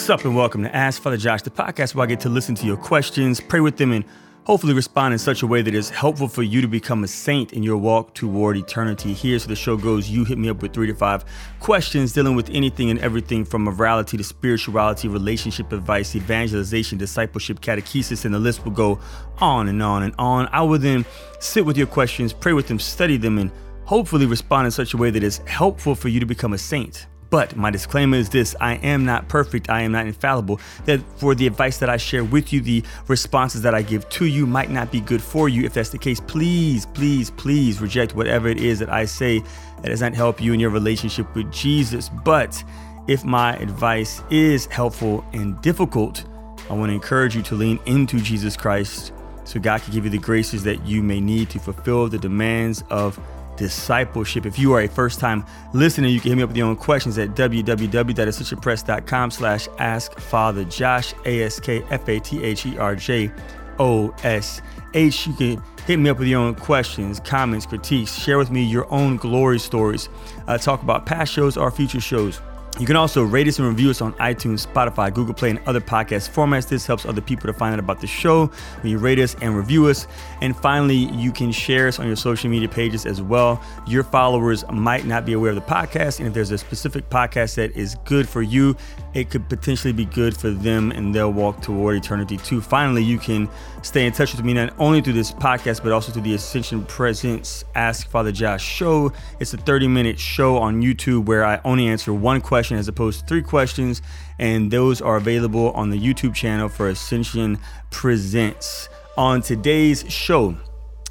What's up, and welcome to Ask Father Josh, the podcast where I get to listen to your questions, pray with them, and hopefully respond in such a way that is helpful for you to become a saint in your walk toward eternity. Here's how the show goes. You hit me up with three to five questions dealing with anything and everything from morality to spirituality, relationship advice, evangelization, discipleship, catechesis, and the list will go on and on and on. I will then sit with your questions, pray with them, study them, and hopefully respond in such a way that is helpful for you to become a saint. But my disclaimer is this I am not perfect, I am not infallible. That for the advice that I share with you, the responses that I give to you might not be good for you. If that's the case, please, please, please reject whatever it is that I say that does not help you in your relationship with Jesus. But if my advice is helpful and difficult, I want to encourage you to lean into Jesus Christ so God can give you the graces that you may need to fulfill the demands of discipleship. If you are a first time listener, you can hit me up with your own questions at www.ascensionpress.com slash ask Father Josh, A-S-K-F-A-T-H-E-R-J-O-S-H. You can hit me up with your own questions, comments, critiques. Share with me your own glory stories. Uh, talk about past shows or future shows. You can also rate us and review us on iTunes, Spotify, Google Play, and other podcast formats. This helps other people to find out about the show when you rate us and review us. And finally, you can share us on your social media pages as well. Your followers might not be aware of the podcast, and if there's a specific podcast that is good for you, it could potentially be good for them and they'll walk toward eternity too. Finally, you can stay in touch with me not only through this podcast, but also through the Ascension Presents Ask Father Josh show. It's a 30 minute show on YouTube where I only answer one question as opposed to three questions, and those are available on the YouTube channel for Ascension Presents. On today's show,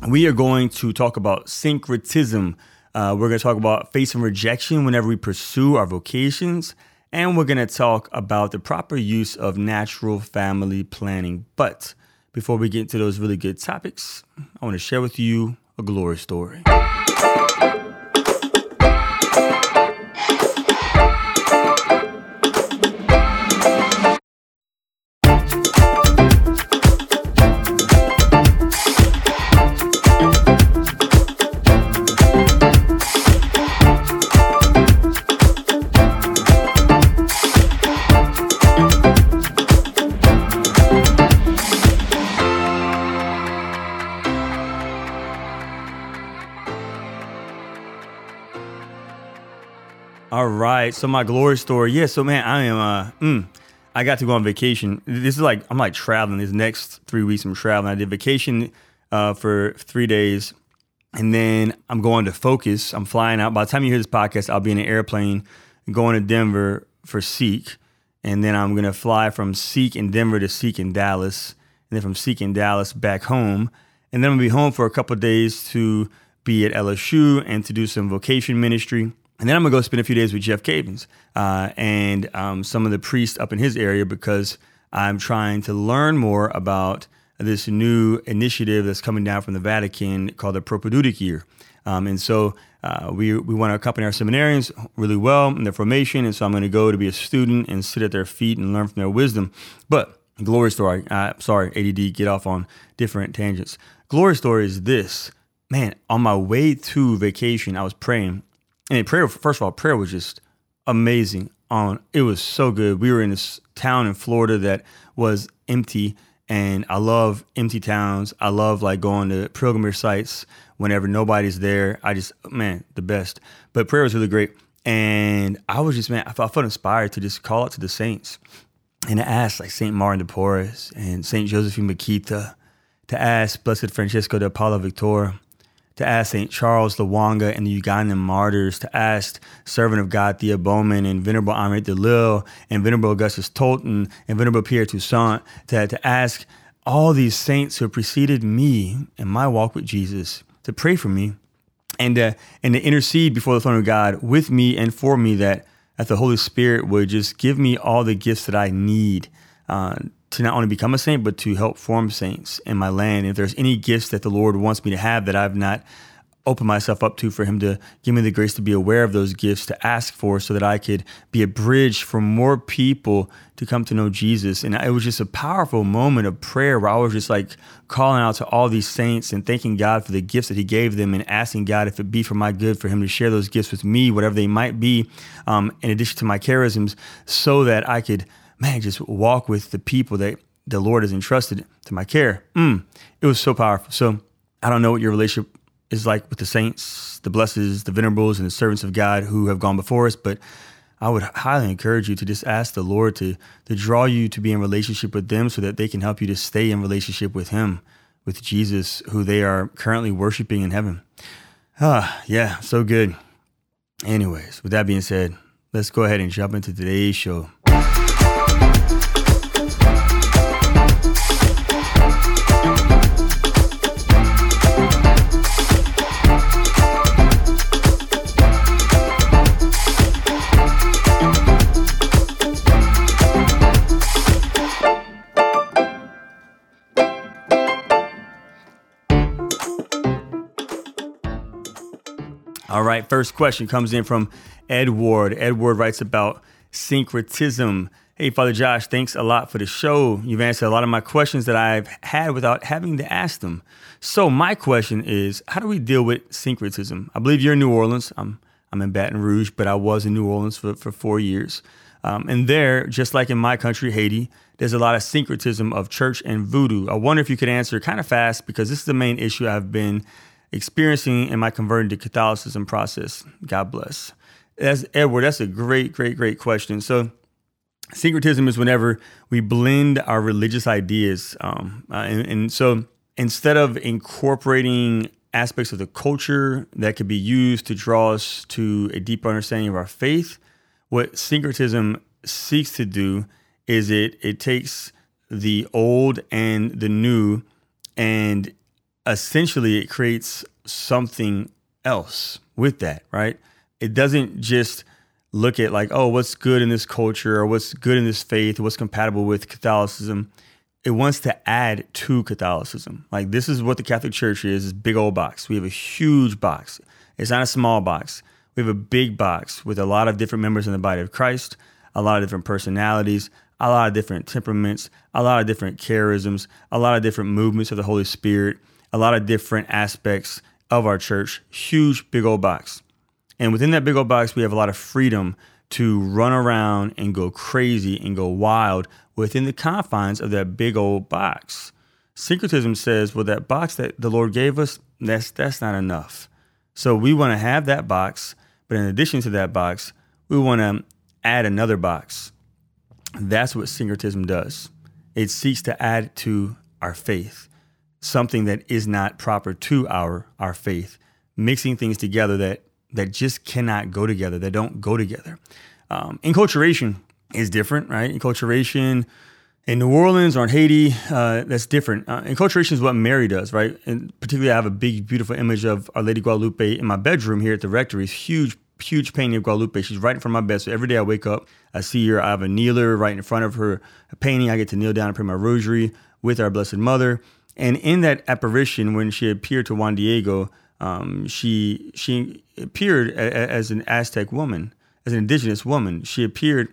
we are going to talk about syncretism. Uh, we're going to talk about facing rejection whenever we pursue our vocations and we're going to talk about the proper use of natural family planning. But before we get into those really good topics, I want to share with you a glory story. Right. So my glory story. Yeah. So man, I am. Uh, mm, I got to go on vacation. This is like I'm like traveling. This next three weeks I'm traveling. I did vacation uh, for three days, and then I'm going to focus. I'm flying out. By the time you hear this podcast, I'll be in an airplane going to Denver for Seek, and then I'm gonna fly from Seek in Denver to Seek in Dallas, and then from Seek in Dallas back home, and then I'm gonna be home for a couple days to be at LSU and to do some vocation ministry. And then I'm gonna go spend a few days with Jeff Cavins uh, and um, some of the priests up in his area because I'm trying to learn more about this new initiative that's coming down from the Vatican called the Propedeutic Year. Um, and so uh, we, we want to accompany our seminarians really well in their formation. And so I'm going to go to be a student and sit at their feet and learn from their wisdom. But glory story, uh, sorry, ADD, get off on different tangents. Glory story is this man, on my way to vacation, I was praying and prayer first of all prayer was just amazing. On it was so good. We were in this town in florida that was empty and i love empty towns. I love like going to pilgrimage sites whenever nobody's there. I just man the best. But prayer was really great. And i was just man i felt, inspired to just call out to the saints and to ask like saint martin de porres and saint josephine bakhita to ask blessed francisco de paula victor to ask St. Charles Lwanga and the Ugandan martyrs, to ask Servant of God Thea Bowman and Venerable Henriette DeLille and Venerable Augustus Tolton and Venerable Pierre Toussaint, to, to ask all these saints who preceded me in my walk with Jesus to pray for me and, uh, and to intercede before the throne of God with me and for me that, that the Holy Spirit would just give me all the gifts that I need uh, to not only become a saint, but to help form saints in my land. If there's any gifts that the Lord wants me to have that I've not opened myself up to, for Him to give me the grace to be aware of those gifts, to ask for, so that I could be a bridge for more people to come to know Jesus. And it was just a powerful moment of prayer where I was just like calling out to all these saints and thanking God for the gifts that He gave them and asking God if it be for my good, for Him to share those gifts with me, whatever they might be, um, in addition to my charisms, so that I could man, just walk with the people that the Lord has entrusted to my care. Mm, it was so powerful. So I don't know what your relationship is like with the saints, the blesses, the venerables, and the servants of God who have gone before us, but I would highly encourage you to just ask the Lord to to draw you to be in relationship with them so that they can help you to stay in relationship with him, with Jesus, who they are currently worshiping in heaven. Ah, yeah, so good. Anyways, with that being said, let's go ahead and jump into today's show. First question comes in from Edward. Edward writes about syncretism. Hey, Father Josh, thanks a lot for the show. You've answered a lot of my questions that I've had without having to ask them. So, my question is how do we deal with syncretism? I believe you're in New Orleans. I'm, I'm in Baton Rouge, but I was in New Orleans for, for four years. Um, and there, just like in my country, Haiti, there's a lot of syncretism of church and voodoo. I wonder if you could answer kind of fast because this is the main issue I've been experiencing in my converting to Catholicism process. God bless. That's Edward. That's a great, great, great question. So, syncretism is whenever we blend our religious ideas, um, uh, and, and so instead of incorporating aspects of the culture that could be used to draw us to a deeper understanding of our faith, what syncretism seeks to do is it it takes the old and the new and essentially it creates something else with that, right? It doesn't just look at like, oh, what's good in this culture or what's good in this faith, what's compatible with Catholicism. It wants to add to Catholicism. Like this is what the Catholic Church is, this big old box. We have a huge box. It's not a small box. We have a big box with a lot of different members in the body of Christ, a lot of different personalities, a lot of different temperaments, a lot of different charisms, a lot of different movements of the Holy Spirit, a lot of different aspects of our church. Huge, big old box. And within that big old box, we have a lot of freedom to run around and go crazy and go wild within the confines of that big old box. Syncretism says, well, that box that the Lord gave us, that's that's not enough. So we want to have that box, but in addition to that box, we want to add another box. That's what syncretism does. It seeks to add to our faith something that is not proper to our our faith, mixing things together that that just cannot go together, that don't go together. Um, enculturation is different, right? Enculturation in New Orleans or in Haiti, uh, that's different. Uh, enculturation is what Mary does, right? And particularly, I have a big, beautiful image of Our Lady Guadalupe in my bedroom here at the rectory. It's huge, huge painting of Guadalupe. She's right in front of my bed. So every day I wake up, I see her. I have a kneeler right in front of her a painting. I get to kneel down and pray my rosary with our Blessed Mother. And in that apparition, when she appeared to Juan Diego, um, she she appeared a, a, as an Aztec woman, as an indigenous woman. She appeared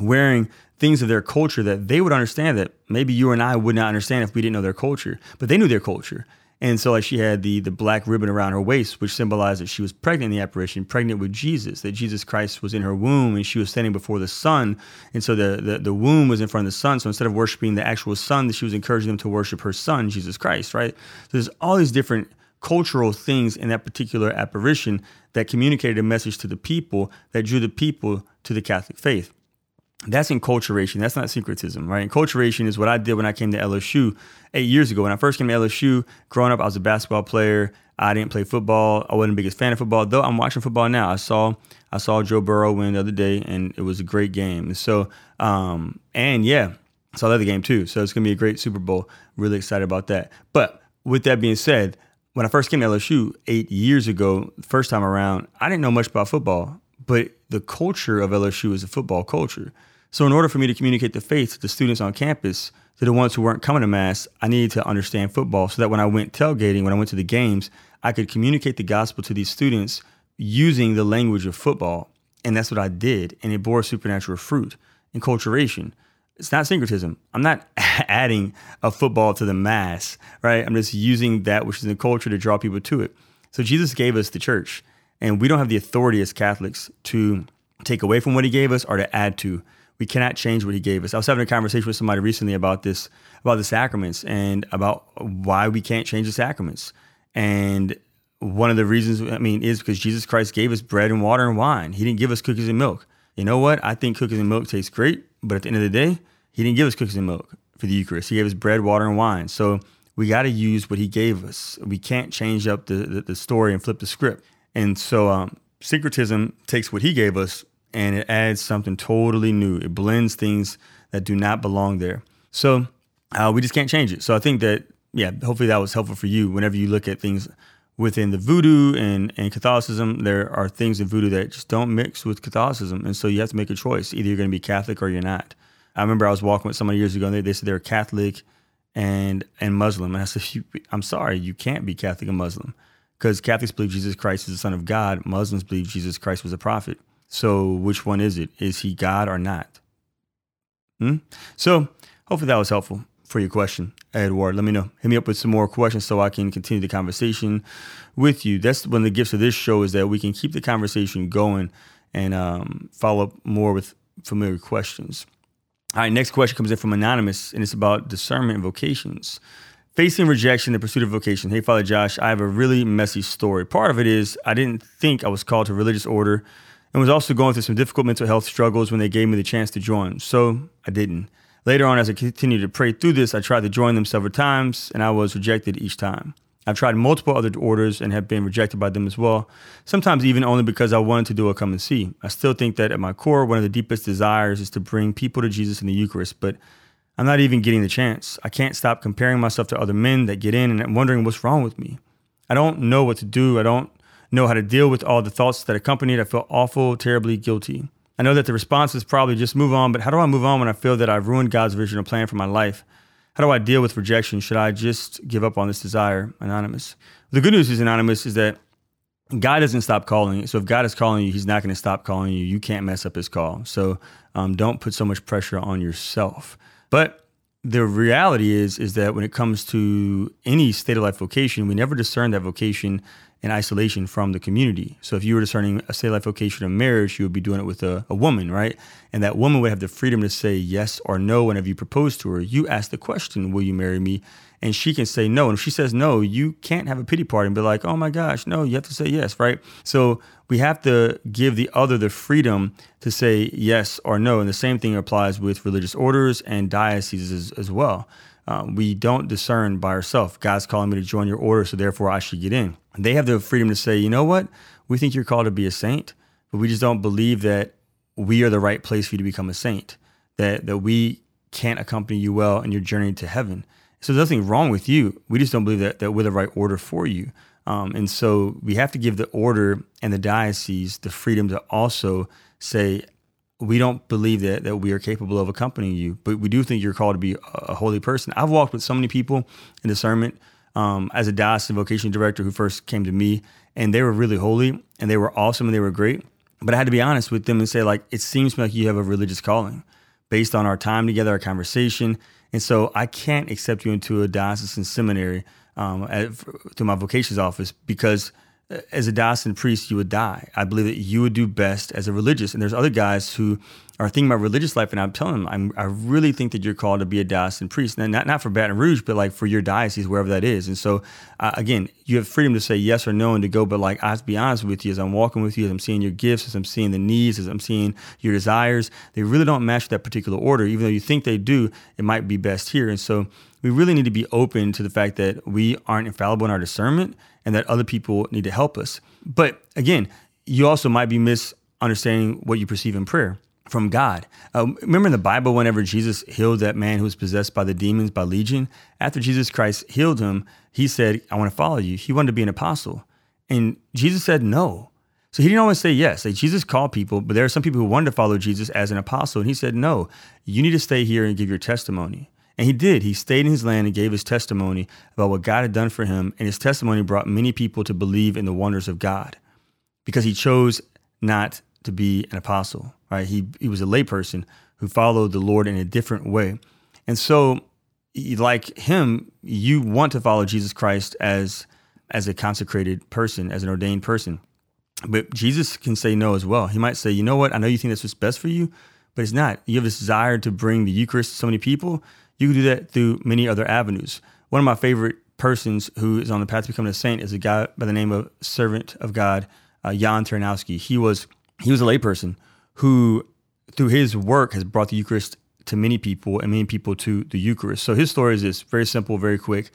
wearing things of their culture that they would understand that maybe you and I would not understand if we didn't know their culture, but they knew their culture. And so like she had the the black ribbon around her waist, which symbolized that she was pregnant in the apparition, pregnant with Jesus, that Jesus Christ was in her womb and she was standing before the sun. And so the, the, the womb was in front of the sun. So instead of worshiping the actual sun, she was encouraging them to worship her son, Jesus Christ, right? So there's all these different cultural things in that particular apparition that communicated a message to the people that drew the people to the Catholic faith that's enculturation. That's not syncretism, right? Enculturation is what I did when I came to LSU eight years ago. When I first came to LSU, growing up, I was a basketball player. I didn't play football. I wasn't the biggest fan of football, though I'm watching football now. I saw I saw Joe Burrow win the other day, and it was a great game. So, um, and yeah, I saw the game too. So it's gonna be a great Super Bowl. Really excited about that. But with that being said, when I first came to LSU eight years ago, first time around, I didn't know much about football, but the culture of LSU is a football culture. So, in order for me to communicate the faith to the students on campus, to the ones who weren't coming to Mass, I needed to understand football so that when I went tailgating, when I went to the games, I could communicate the gospel to these students using the language of football. And that's what I did. And it bore supernatural fruit. Enculturation. It's not syncretism. I'm not adding a football to the Mass, right? I'm just using that which is in the culture to draw people to it. So, Jesus gave us the church, and we don't have the authority as Catholics to take away from what he gave us or to add to We cannot change what he gave us. I was having a conversation with somebody recently about this, about the sacraments and about why we can't change the sacraments. And one of the reasons, I mean, is because Jesus Christ gave us bread and water and wine. He didn't give us cookies and milk. You know what? I think cookies and milk taste great, but at the end of the day, he didn't give us cookies and milk for the Eucharist. He gave us bread, water, and wine. So we got to use what he gave us. We can't change up the, the, the story and flip the script. And so um, syncretism takes what he gave us and it adds something totally new. It blends things that do not belong there. So uh, we just can't change it. So I think that, yeah, hopefully that was helpful for you whenever you look at things within the voodoo and, and Catholicism, there are things in voodoo that just don't mix with Catholicism. And so you have to make a choice. Either you're going to be Catholic or you're not. I remember I was walking with somebody years ago and they, they said they were Catholic and and Muslim. And I said, I'm sorry, you can't be Catholic and Muslim because Catholics believe Jesus Christ is the Son of God. Muslims believe Jesus Christ was a prophet. So which one is it? Is he God or not? Hmm? So hopefully that was helpful for your question, Edward. Let me know. Hit me up with some more questions so I can continue the conversation with you. That's one of the gifts of this show is that we can keep the conversation going and um, follow up more with familiar questions. All right, next question comes in from Anonymous, and it's about discernment and vocations. Facing rejection in pursuit of vocation. Hey, Father Josh, I have a really messy story. Part of it is I didn't think I was called to religious order and was also going through some difficult mental health struggles when they gave me the chance to join. So I didn't. Later on, as I continued to pray through this, I tried to join them several times and I was rejected each time. I've tried multiple other orders and have been rejected by them as well, sometimes even only because I wanted to do a come and see. I still think that at my core, one of the deepest desires is to bring people to Jesus in the Eucharist, but I'm not even getting the chance. I can't stop comparing myself to other men that get in and I'm wondering what's wrong with me. I don't know what to do. I don't know how to deal with all the thoughts that accompany it. I feel awful, terribly guilty. I know that the response is probably just move on, but how do I move on when I feel that I've ruined God's vision or plan for my life? How do I deal with rejection? Should I just give up on this desire? Anonymous. The good news is, Anonymous, is that God doesn't stop calling. So if God is calling you, He's not going to stop calling you. You can't mess up His call. So um, don't put so much pressure on yourself. But the reality is, is that when it comes to any state of life vocation, we never discern that vocation in isolation from the community. So if you were discerning a state life vocation of marriage, you would be doing it with a, a, woman, right? And that woman would have the freedom to say yes or no whenever you propose to her. You ask the question, Will you marry me? And she can say no. And if she says no, you can't have a pity party and be like, Oh my gosh, no, you have to say yes, right? So we have to give the other the freedom to say yes or no. And the same thing applies with religious orders and dioceses as, as well. Um, we don't discern by ourselves. God's calling me to join your order, so therefore I should get in. They have the freedom to say, you know what? We think you're called to be a saint, but we just don't believe that we are the right place for you to become a saint, that, that we can't accompany you well in your journey to heaven. So there's nothing wrong with you. We just don't believe that, that we're the right order for you. Um, and so we have to give the order and the diocese the freedom to also say, we don't believe that that we are capable of accompanying you, but we do think you're called to be a holy person. I've walked with so many people in discernment um, as a diocesan vocation director who first came to me, and they were really holy and they were awesome and they were great. But I had to be honest with them and say, like, it seems like you have a religious calling based on our time together, our conversation, and so I can't accept you into a diocesan seminary um, at, through my vocations office because as a diocesan priest, you would die. I believe that you would do best as a religious. And there's other guys who are thinking about religious life, and I'm telling them, I'm, i really think that you're called to be a diocesan priest. And not, not for Baton Rouge, but like for your diocese, wherever that is. And so, uh, again, you have freedom to say yes or no and to go. But like, I have to be honest with you, as I'm walking with you, as I'm seeing your gifts, as I'm seeing the needs, as I'm seeing your desires, they really don't match that particular order. Even though you think they do, it might be best here. And so, we really need to be open to the fact that we aren't infallible in our discernment and that other people need to help us. But again, you also might be misunderstanding what you perceive in prayer from God. Uh, remember in the Bible, whenever Jesus healed that man who was possessed by the demons by Legion, after Jesus Christ healed him, he said, I want to follow you. He wanted to be an apostle. And Jesus said no. So he didn't always say yes. Like Jesus called people, but there are some people who wanted to follow Jesus as an apostle. And he said, no, you need to stay here and give your testimony. And he did. He stayed in his land and gave his testimony about what God had done for him. And his testimony brought many people to believe in the wonders of God because he chose not to be an apostle, right? He, he was a layperson who followed the Lord in a different way. And so, like him, you want to follow Jesus Christ as, as a consecrated person, as an ordained person. But Jesus can say no as well. He might say, you know what? I know you think that's what's best for you, but it's not. You have this desire to bring the Eucharist to so many people. You can do that through many other avenues. One of my favorite persons who is on the path to becoming a saint is a guy by the name of servant of God, uh, Jan Tyranowski. He was he was a layperson who, through his work, has brought the Eucharist to many people and many people to the Eucharist. So his story is this very simple, very quick.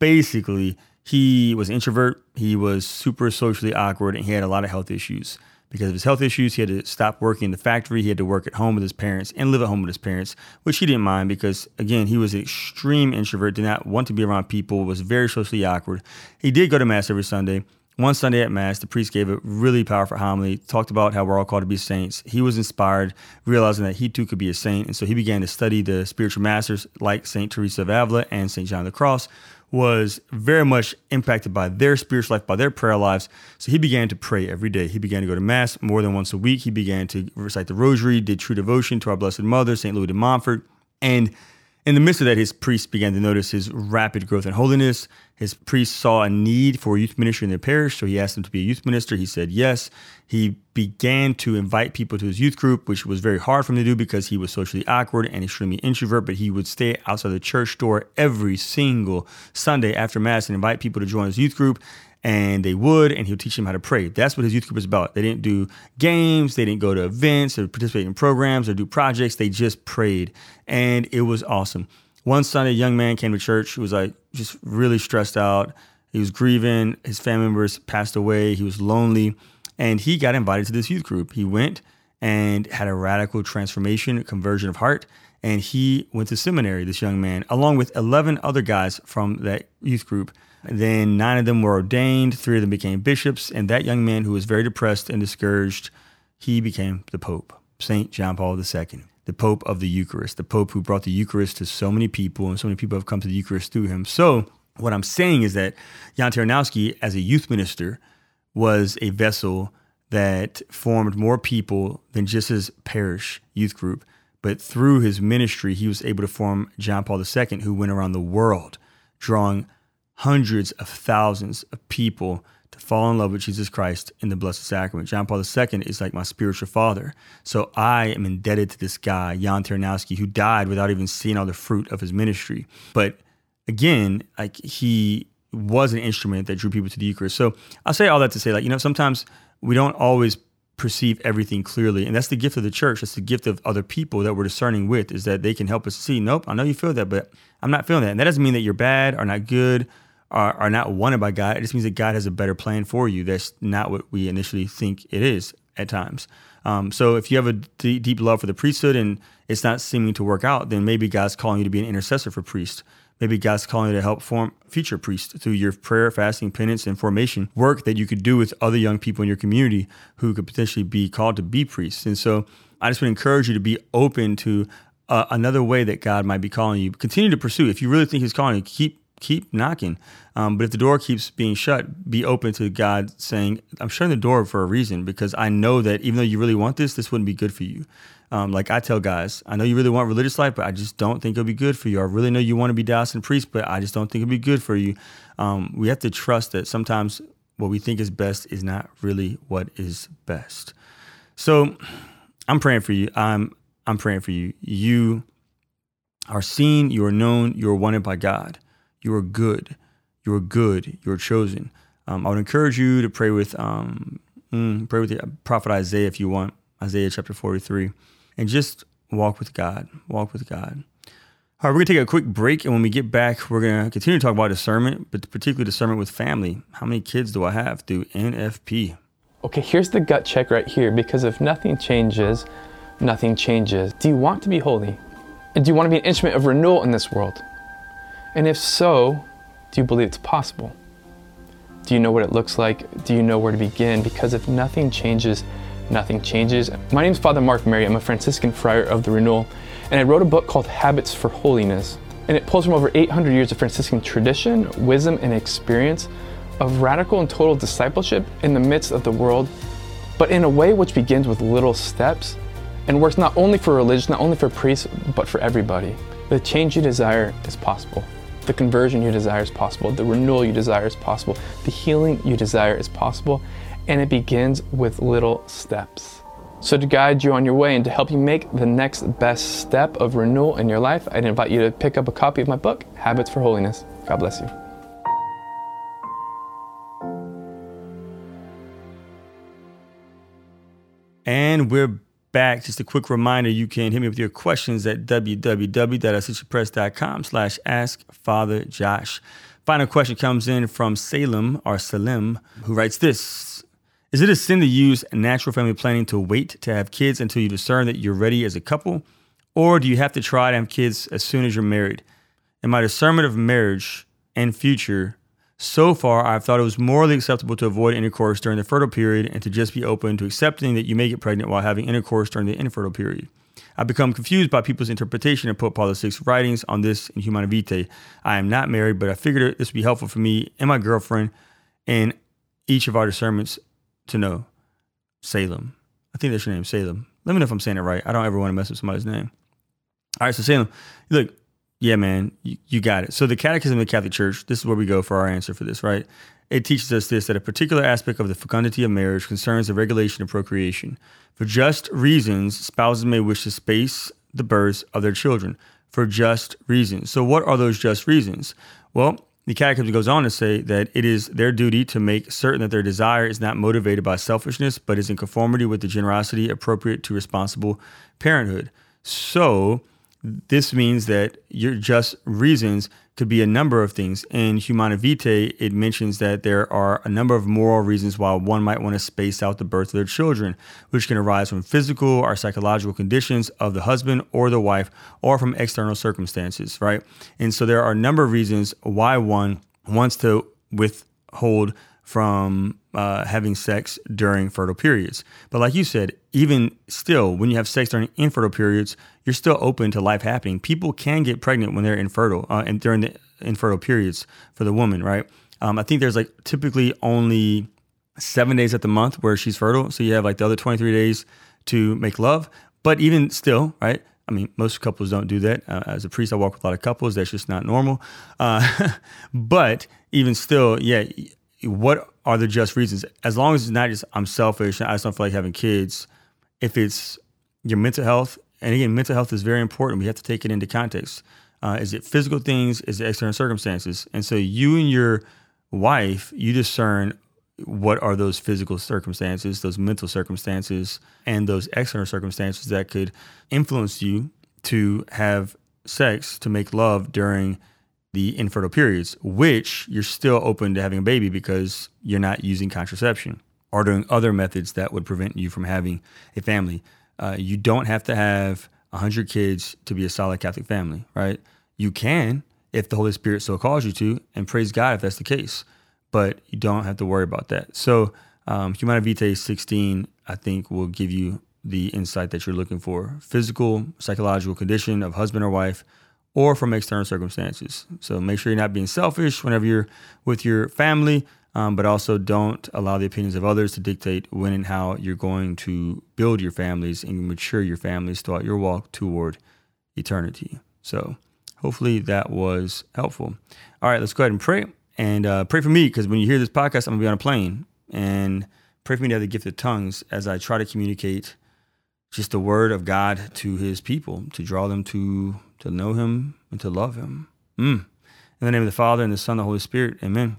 Basically, he was introvert. He was super socially awkward, and he had a lot of health issues. Because of his health issues, he had to stop working in the factory. He had to work at home with his parents and live at home with his parents, which he didn't mind because, again, he was an extreme introvert, did not want to be around people, was very socially awkward. He did go to Mass every Sunday. One Sunday at Mass, the priest gave a really powerful homily, talked about how we're all called to be saints. He was inspired, realizing that he too could be a saint. And so he began to study the spiritual masters like St. Teresa of Avila and St. John of the Cross, was very much impacted by their spiritual life, by their prayer lives. So he began to pray every day. He began to go to Mass more than once a week. He began to recite the Rosary, did true devotion to our Blessed Mother, St. Louis de Montfort. And in the midst of that, his priests began to notice his rapid growth in holiness. His priests saw a need for a youth ministry in their parish, so he asked them to be a youth minister. He said yes. He began to invite people to his youth group, which was very hard for him to do because he was socially awkward and extremely introvert, but he would stay outside the church door every single Sunday after Mass and invite people to join his youth group and they would, and he would teach them how to pray. That's what his youth group is about. They didn't do games, they didn't go to events or participate in programs or do projects. They just prayed, and it was awesome. One Sunday, a young man came to church who was like just really stressed out. He was grieving. His family members passed away. He was lonely, and he got invited to this youth group. He went and had a radical transformation, conversion of heart. And he went to seminary, this young man, along with 11 other guys from that youth group. Then nine of them were ordained, three of them became bishops, and that young man who was very depressed and discouraged, he became the Pope, St. John Paul II, the Pope of the Eucharist, the Pope who brought the Eucharist to so many people, and so many people have come to the Eucharist through him. So, what I'm saying is that Jan Tyranowski, as a youth minister, was a vessel that formed more people than just his parish youth group. But through his ministry, he was able to form John Paul II, who went around the world drawing hundreds of thousands of people to fall in love with Jesus Christ in the Blessed Sacrament. John Paul II is like my spiritual father. So I am indebted to this guy, Jan Tyranowski, who died without even seeing all the fruit of his ministry. But again, like he was an instrument that drew people to the Eucharist. So I'll say all that to say, like, you know, sometimes we don't always perceive everything clearly. And that's the gift of the church. That's the gift of other people that we're discerning with, is that they can help us see, nope, I know you feel that, but I'm not feeling that. And that doesn't mean that you're bad or not good are, are not wanted by God. It just means that God has a better plan for you. That's not what we initially think it is at times. Um, so if you have a d- deep love for the priesthood and it's not seeming to work out, then maybe God's calling you to be an intercessor for priests. Maybe God's calling you to help form future priests through your prayer, fasting, penance, and formation work that you could do with other young people in your community who could potentially be called to be priests. And so I just would encourage you to be open to uh, another way that God might be calling you. Continue to pursue. If you really think He's calling you, keep keep knocking. Um, but if the door keeps being shut, be open to God saying, I'm shutting the door for a reason because I know that even though you really want this, this wouldn't be good for you. Um, like I tell guys, I know you really want religious life, but I just don't think it'll be good for you. I really know you want to be diocesan priest, but I just don't think it'll be good for you. Um, we have to trust that sometimes what we think is best is not really what is best. So I'm praying for you. I'm I'm praying for you. You are seen, you are known, you are wanted by God. You are good. You are good. You are chosen. Um, I would encourage you to pray with um, mm, pray with the prophet Isaiah if you want, Isaiah chapter 43, and just walk with God. Walk with God. All right, we're to take a quick break, and when we get back, we're to continue to talk about discernment, but particularly discernment with family. How many kids do I have through NFP? Okay, here's the gut check right here because if nothing changes, nothing changes. Do you want to be holy? And do you want to be an instrument of renewal in this world? And if so, do you believe it's possible? Do you know what it looks like? Do you know where to begin? Because if nothing changes, nothing changes. My name is Father Mark Mary. I'm a Franciscan friar of the Renewal, and I wrote a book called Habits for Holiness. And it pulls from over 800 years of Franciscan tradition, wisdom, and experience of radical and total discipleship in the midst of the world, but in a way which begins with little steps and works not only for religion, not only for priests, but for everybody. The change you desire is possible. The conversion you desire is possible. The renewal you desire is possible. The healing you desire is possible. And it begins with little steps. So, to guide you on your way and to help you make the next best step of renewal in your life, I'd invite you to pick up a copy of my book, Habits for Holiness. God bless you. And we're back. Just a quick reminder, you can hit me with your questions at www.ascensionpress.com slash ask Father Josh. Final question comes in from Salem or Salim, who writes this. Is it a sin to use natural family planning to wait to have kids until you discern that you're ready as a couple? Or do you have to try to have kids as soon as you're married? In my discernment of marriage and future, so far, I've thought it was morally acceptable to avoid intercourse during the fertile period and to just be open to accepting that you may get pregnant while having intercourse during the infertile period. I've become confused by people's interpretation of Pope Paul VI's writings on this in Humanae Vitae. I am not married, but I figured this would be helpful for me and my girlfriend and each of our discernments to know. Salem. I think that's your name, Salem. Let me know if I'm saying it right. I don't ever want to mess with somebody's name. All right, so Salem, look, yeah, man, you, you, got it. So the Catechism of the Catholic Church, this is where we go for our answer for this, right? It teaches us this that a particular aspect of the fecundity of marriage concerns the regulation of procreation. For just reasons, spouses may wish to space the births of their children. For just reasons. So, what are those just reasons? Well, the Catechism goes on to say that it is their duty to make certain that their desire is not motivated by selfishness, but is in conformity with the generosity appropriate to responsible parenthood. So, this means that your just reasons could be a number of things. In Humanae Vitae, it mentions that there are a number of moral reasons why one might want to space out the birth of their children, which can arise from physical or psychological conditions of the husband or the wife or from external circumstances, right? And so there are a number of reasons why one wants to withhold from uh, having sex during fertile periods. But like you said, even still, when you have sex during infertile periods, you're still open to life happening. People can get pregnant when they're infertile uh, and during the infertile periods for the woman, right? Um, I think there's like typically only seven days at the month where she's fertile. So you have like the other 23 days to make love. But even still, right? I mean, most couples don't do that. Uh, as a priest, I walk with a lot of couples. That's just not normal. Uh, but even still, yeah, what are the just reasons? As long as it's not just I'm selfish and I just don't feel like having kids. If it's your mental health, and again, mental health is very important. We have to take it into context. Uh, is it physical things? Is it external circumstances? And so you and your wife, you discern what are those physical circumstances, those mental circumstances, and those external circumstances that could influence you to have sex, to make love during the infertile periods, which you're still open to having a baby because you're not using contraception or doing other methods that would prevent you from having a family. Uh, you don't have to have 100 kids to be a solid Catholic family, right? You can if the Holy Spirit so calls you to, and praise God if that's the case, but you don't have to worry about that. So, um, Humanae Vitae 16, I think, will give you the insight that you're looking for physical, psychological condition of husband or wife or from external circumstances. So make sure you're not being selfish whenever you're with your family, um, but also don't allow the opinions of others to dictate when and how you're going to build your families and mature your families throughout your walk toward eternity. So hopefully that was helpful. All right, let's go ahead and pray. And uh, pray for me because when you hear this podcast, I'm going to be on a plane. And pray for me to have the gift of tongues as I try to communicate just the word of God to his people, to draw them to to know him and to love him. Mm. In the name of the Father and the Son and the Holy Spirit. Amen.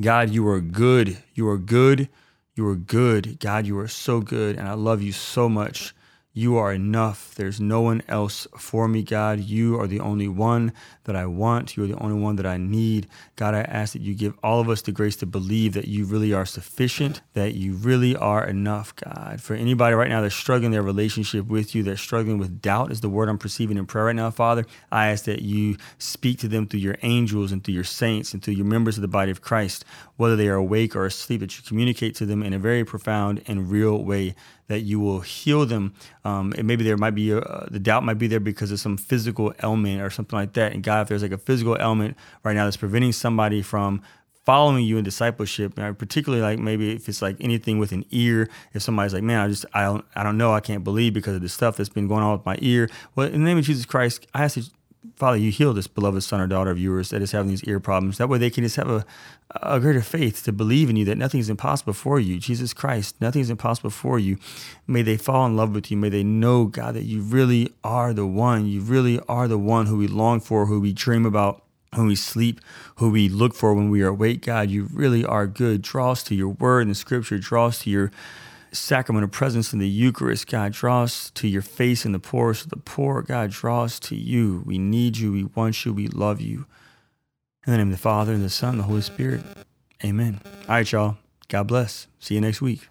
God, you are good. You are good. You are good. God, you are so good. And I love you so much. You are enough. There's no one else for me, God. You are the only one that I want. You are the only one that I need. God, I ask that you give all of us the grace to believe that you really are sufficient, that you really are enough, God. For anybody right now that's struggling their relationship with you, that's struggling with doubt, is the word I'm perceiving in prayer right now, Father. I ask that you speak to them through your angels and through your saints and through your members of the body of Christ, whether they are awake or asleep, that you communicate to them in a very profound and real way that you will heal them. Um, and maybe there might be uh, the doubt might be there because of some physical ailment or something like that. And God, if there's like a physical ailment right now that's preventing somebody from following you in discipleship, particularly like maybe if it's like anything with an ear, if somebody's like, man, I just I don't I don't know, I can't believe because of the stuff that's been going on with my ear. Well, in the name of Jesus Christ, I ask that Father, you heal this beloved son or daughter of yours that is having these ear problems. That way they can just have a, a greater faith to believe in you that nothing is impossible for you. Jesus Christ, nothing is impossible for you. May they fall in love with you. May they know, God, that you really are the one. You really are the one who we long for, who we dream about when we sleep, who we look for when we are awake. God, you really are good. Draw us to your word and the scripture, draw us to your sacrament of presence in the Eucharist. God, draw us to your face in the poorest of the poor. God, draw us to you. We need you. We want you. We love you. In the name of the Father, and the Son, and the Holy Spirit. Amen. All right, y'all. God bless. See you next week.